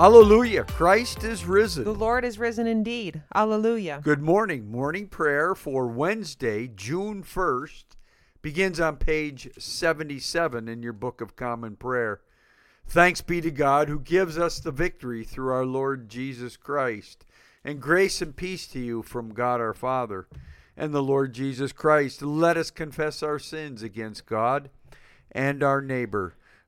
Alleluia, Christ is risen. The Lord is risen indeed. Hallelujah. Good morning. Morning prayer for Wednesday, June 1st, begins on page 77 in your Book of Common Prayer. Thanks be to God who gives us the victory through our Lord Jesus Christ. And grace and peace to you from God our Father and the Lord Jesus Christ. Let us confess our sins against God and our neighbor.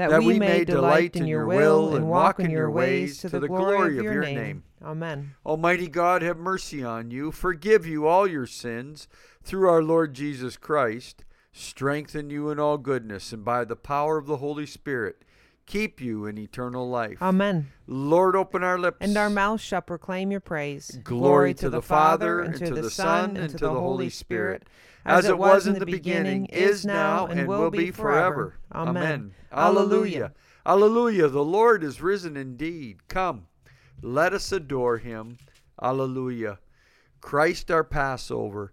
that we may delight in your will and walk in your ways to the glory of your name. Amen. Almighty God, have mercy on you, forgive you all your sins through our Lord Jesus Christ, strengthen you in all goodness, and by the power of the Holy Spirit, keep you in eternal life. Amen. Lord, open our lips. And our mouths shall proclaim your praise. Glory to the Father, and to the Son, and to the Holy Spirit, as it was in the beginning, is now, and will be forever. Amen. Alleluia. Alleluia. The Lord is risen indeed. Come. Let us adore him. Alleluia. Christ our Passover.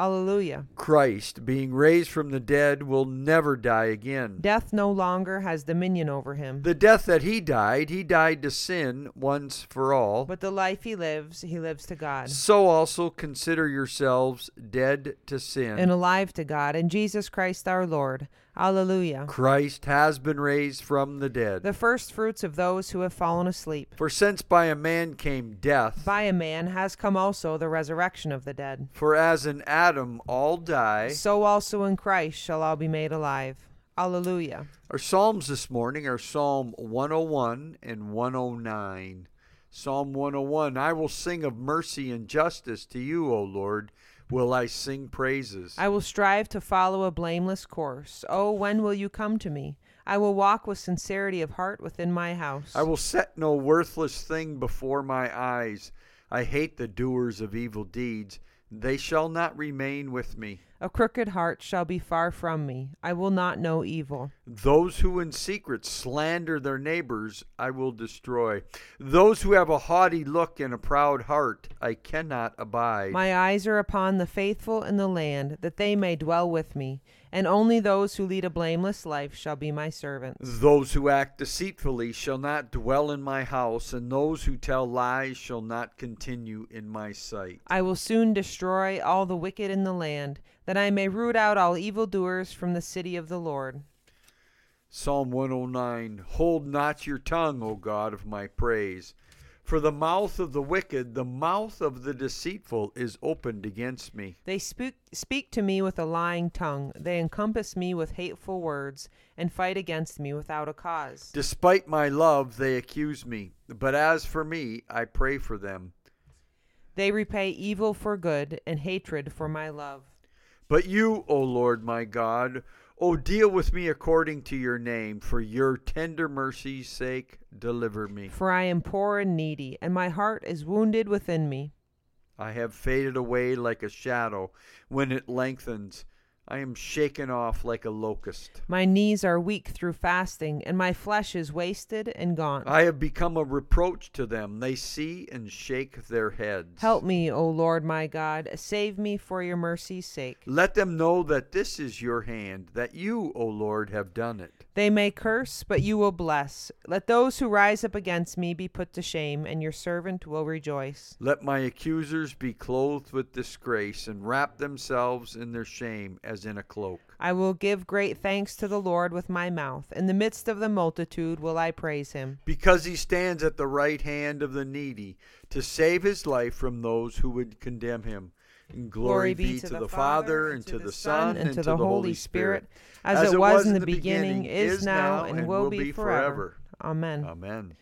Alleluia. Christ, being raised from the dead, will never die again. Death no longer has dominion over him, The death that he died, he died to sin once for all. but the life he lives, he lives to God. So also consider yourselves dead to sin. And alive to God in Jesus Christ our Lord. Alleluia. Christ has been raised from the dead. The first fruits of those who have fallen asleep. For since by a man came death, By a man has come also the resurrection of the dead. for as in Adam all die. So also in Christ shall all be made alive. Alleluia. Our Psalms this morning are Psalm 101 and 109. Psalm 101 I will sing of mercy and justice to you, O Lord. Will I sing praises? I will strive to follow a blameless course. Oh, when will you come to me? I will walk with sincerity of heart within my house. I will set no worthless thing before my eyes. I hate the doers of evil deeds. They shall not remain with me. A crooked heart shall be far from me. I will not know evil. Those who in secret slander their neighbors, I will destroy. Those who have a haughty look and a proud heart, I cannot abide. My eyes are upon the faithful in the land, that they may dwell with me. And only those who lead a blameless life shall be my servants. Those who act deceitfully shall not dwell in my house, and those who tell lies shall not continue in my sight. I will soon destroy all the wicked in the land, that I may root out all evildoers from the city of the Lord. Psalm 109 Hold not your tongue, O God of my praise. For the mouth of the wicked, the mouth of the deceitful is opened against me. They speak, speak to me with a lying tongue. They encompass me with hateful words, and fight against me without a cause. Despite my love, they accuse me. But as for me, I pray for them. They repay evil for good, and hatred for my love. But you, O Lord my God, O deal with me according to your name. For your tender mercy's sake, deliver me. For I am poor and needy, and my heart is wounded within me. I have faded away like a shadow when it lengthens. I am shaken off like a locust. My knees are weak through fasting, and my flesh is wasted and gaunt. I have become a reproach to them. They see and shake their heads. Help me, O Lord my God. Save me for your mercy's sake. Let them know that this is your hand, that you, O Lord, have done it. They may curse, but you will bless. Let those who rise up against me be put to shame, and your servant will rejoice. Let my accusers be clothed with disgrace and wrap themselves in their shame as in a cloak. I will give great thanks to the Lord with my mouth. In the midst of the multitude will I praise him. Because he stands at the right hand of the needy to save his life from those who would condemn him. And glory, be to the Father, and to the Son, and to the Holy Spirit, as, it was in the beginning, is now, and will be forever. Amen. Amen.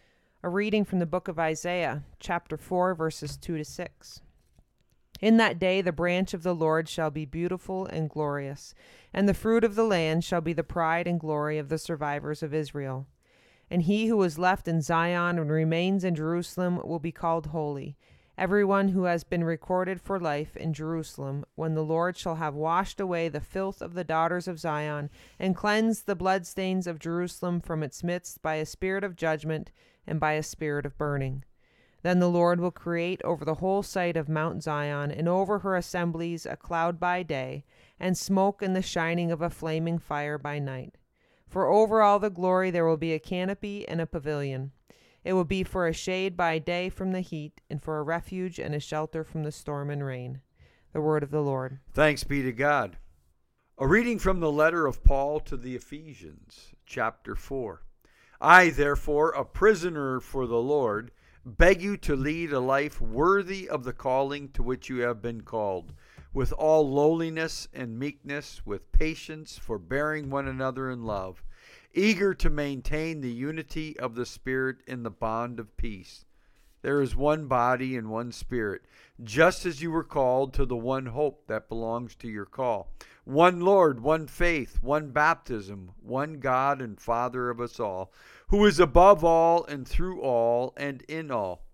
A reading from the book of Isaiah, chapter 4, verses 2 to 6. In that day the branch of the Lord shall be beautiful and glorious, and the fruit of the land shall be the pride and glory of the survivors of Israel. And he who is left in Zion and remains in Jerusalem will be called holy, everyone who has been recorded for life in Jerusalem, when the Lord shall have washed away the filth of the daughters of Zion, and cleansed the bloodstains of Jerusalem from its midst by a spirit of judgment and by a spirit of burning. Then the Lord will create over the whole site of Mount Zion and over her assemblies a cloud by day, and smoke and the shining of a flaming fire by night. For over all the glory there will be a canopy and a pavilion. It will be for a shade by day from the heat, and for a refuge and a shelter from the storm and rain. The word of the Lord. Thanks be to God. A reading from the letter of Paul to the Ephesians, chapter 4. I, therefore, a prisoner for the Lord, beg you to lead a life worthy of the calling to which you have been called, with all lowliness and meekness, with patience, forbearing one another in love, eager to maintain the unity of the Spirit in the bond of peace. There is one body and one Spirit, just as you were called to the one hope that belongs to your call. One Lord, one faith, one baptism, one God and Father of us all who is above all and through all and in all.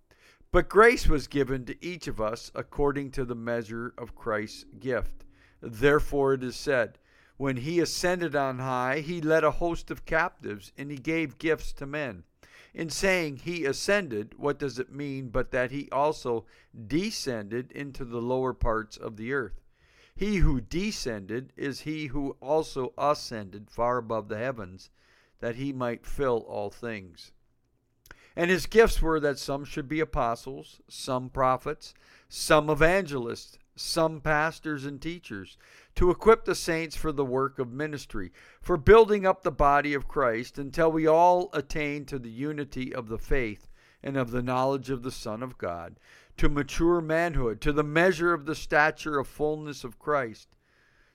But grace was given to each of us according to the measure of Christ's gift. Therefore it is said, When he ascended on high, he led a host of captives, and he gave gifts to men. In saying he ascended, what does it mean but that he also descended into the lower parts of the earth? He who descended is he who also ascended far above the heavens that he might fill all things. And his gifts were that some should be apostles, some prophets, some evangelists, some pastors and teachers, to equip the saints for the work of ministry, for building up the body of Christ until we all attain to the unity of the faith and of the knowledge of the Son of God, to mature manhood, to the measure of the stature of fullness of Christ,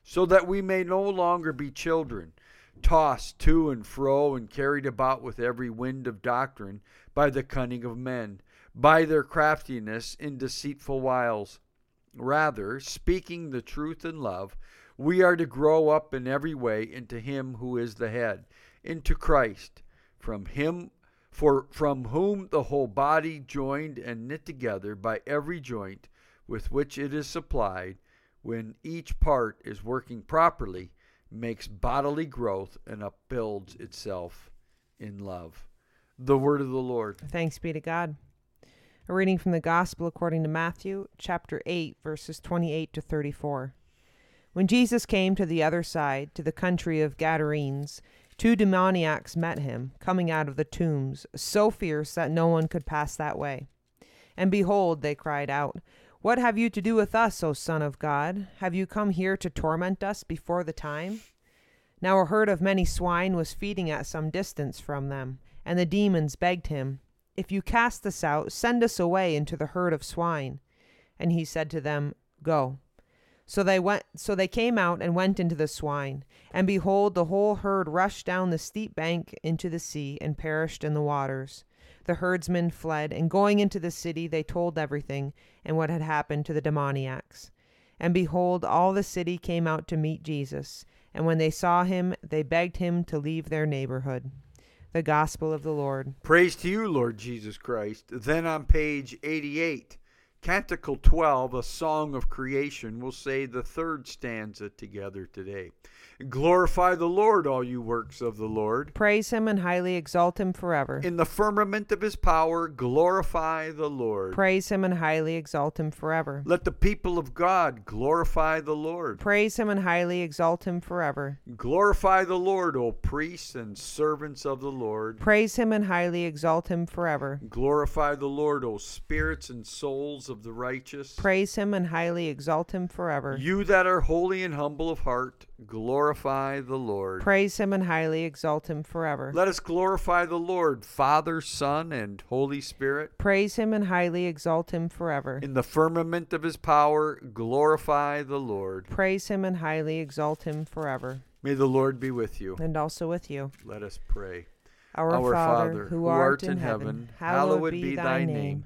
so that we may no longer be children tossed to and fro and carried about with every wind of doctrine by the cunning of men, by their craftiness in deceitful wiles. Rather, speaking the truth in love, we are to grow up in every way into him who is the head, into Christ, from him for from whom the whole body joined and knit together by every joint with which it is supplied, when each part is working properly, makes bodily growth and upbuilds itself in love. The word of the Lord. Thanks be to God. A reading from the Gospel according to Matthew, chapter 8, verses 28 to 34. When Jesus came to the other side, to the country of Gadarenes, two demoniacs met him, coming out of the tombs, so fierce that no one could pass that way. And behold, they cried out, what have you to do with us, O Son of God? Have you come here to torment us before the time? Now a herd of many swine was feeding at some distance from them, and the demons begged him, If you cast us out, send us away into the herd of swine. And he said to them, Go. So they went so they came out and went into the swine, and behold the whole herd rushed down the steep bank into the sea and perished in the waters. The herdsmen fled, and going into the city, they told everything, and what had happened to the demoniacs. And behold, all the city came out to meet Jesus, and when they saw him, they begged him to leave their neighborhood. The Gospel of the Lord. Praise to you, Lord Jesus Christ. Then on page 88, Canticle 12, a song of creation, we'll say the third stanza together today. Glorify the Lord, all you works of the Lord. Praise him and highly exalt him forever. In the firmament of his power, glorify the Lord. Praise him and highly exalt him forever. Let the people of God glorify the Lord. Praise him and highly exalt him forever. Glorify the Lord, O priests and servants of the Lord. Praise him and highly exalt him forever. Glorify the Lord, O spirits and souls of the righteous. Praise him and highly exalt him forever. You that are holy and humble of heart, glorify the Lord. Praise him and highly exalt him forever. Let us glorify the Lord, Father, Son, and Holy Spirit. Praise him and highly exalt him forever. In the firmament of his power, glorify the Lord. Praise him and highly exalt him forever. May the Lord be with you. And also with you. Let us pray. Our, Our Father, who art in heaven, hallowed be thy name.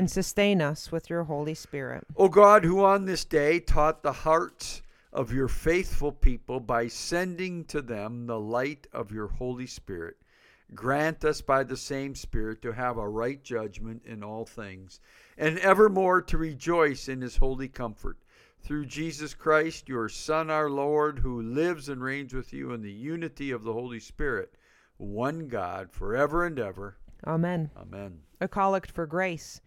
and sustain us with your Holy Spirit. O God, who on this day taught the hearts of your faithful people by sending to them the light of your Holy Spirit, grant us by the same Spirit to have a right judgment in all things, and evermore to rejoice in his holy comfort. Through Jesus Christ, your Son, our Lord, who lives and reigns with you in the unity of the Holy Spirit, one God, forever and ever. Amen. Amen. A collect for grace.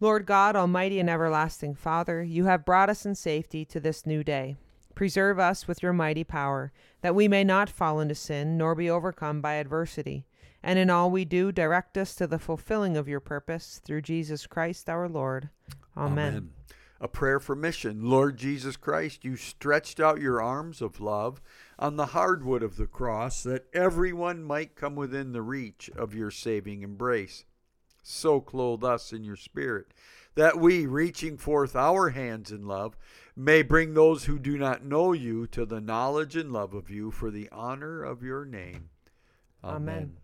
Lord God, Almighty and everlasting Father, you have brought us in safety to this new day. Preserve us with your mighty power, that we may not fall into sin nor be overcome by adversity. And in all we do, direct us to the fulfilling of your purpose through Jesus Christ our Lord. Amen. Amen. A prayer for mission. Lord Jesus Christ, you stretched out your arms of love on the hardwood of the cross that everyone might come within the reach of your saving embrace so clothe us in your spirit, that we, reaching forth our hands in love, may bring those who do not know you to the knowledge and love of you for the honor of your name. Amen. Amen.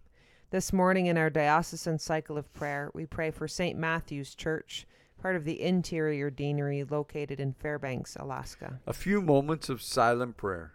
This morning in our diocesan cycle of prayer, we pray for St. Matthew's Church, part of the interior deanery located in Fairbanks, Alaska. A few moments of silent prayer.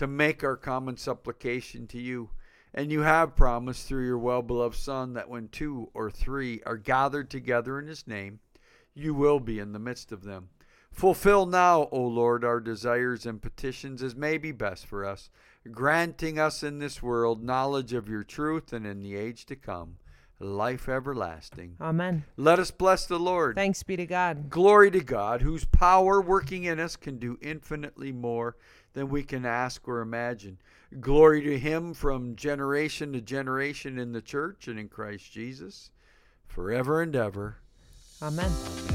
to make our common supplication to you. And you have promised through your well beloved Son that when two or three are gathered together in his name, you will be in the midst of them. Fulfill now, O Lord, our desires and petitions as may be best for us, granting us in this world knowledge of your truth and in the age to come life everlasting. Amen. Let us bless the Lord. Thanks be to God. Glory to God, whose power working in us can do infinitely more than we can ask or imagine. Glory to him from generation to generation in the church and in Christ Jesus, forever and ever. Amen. Amen.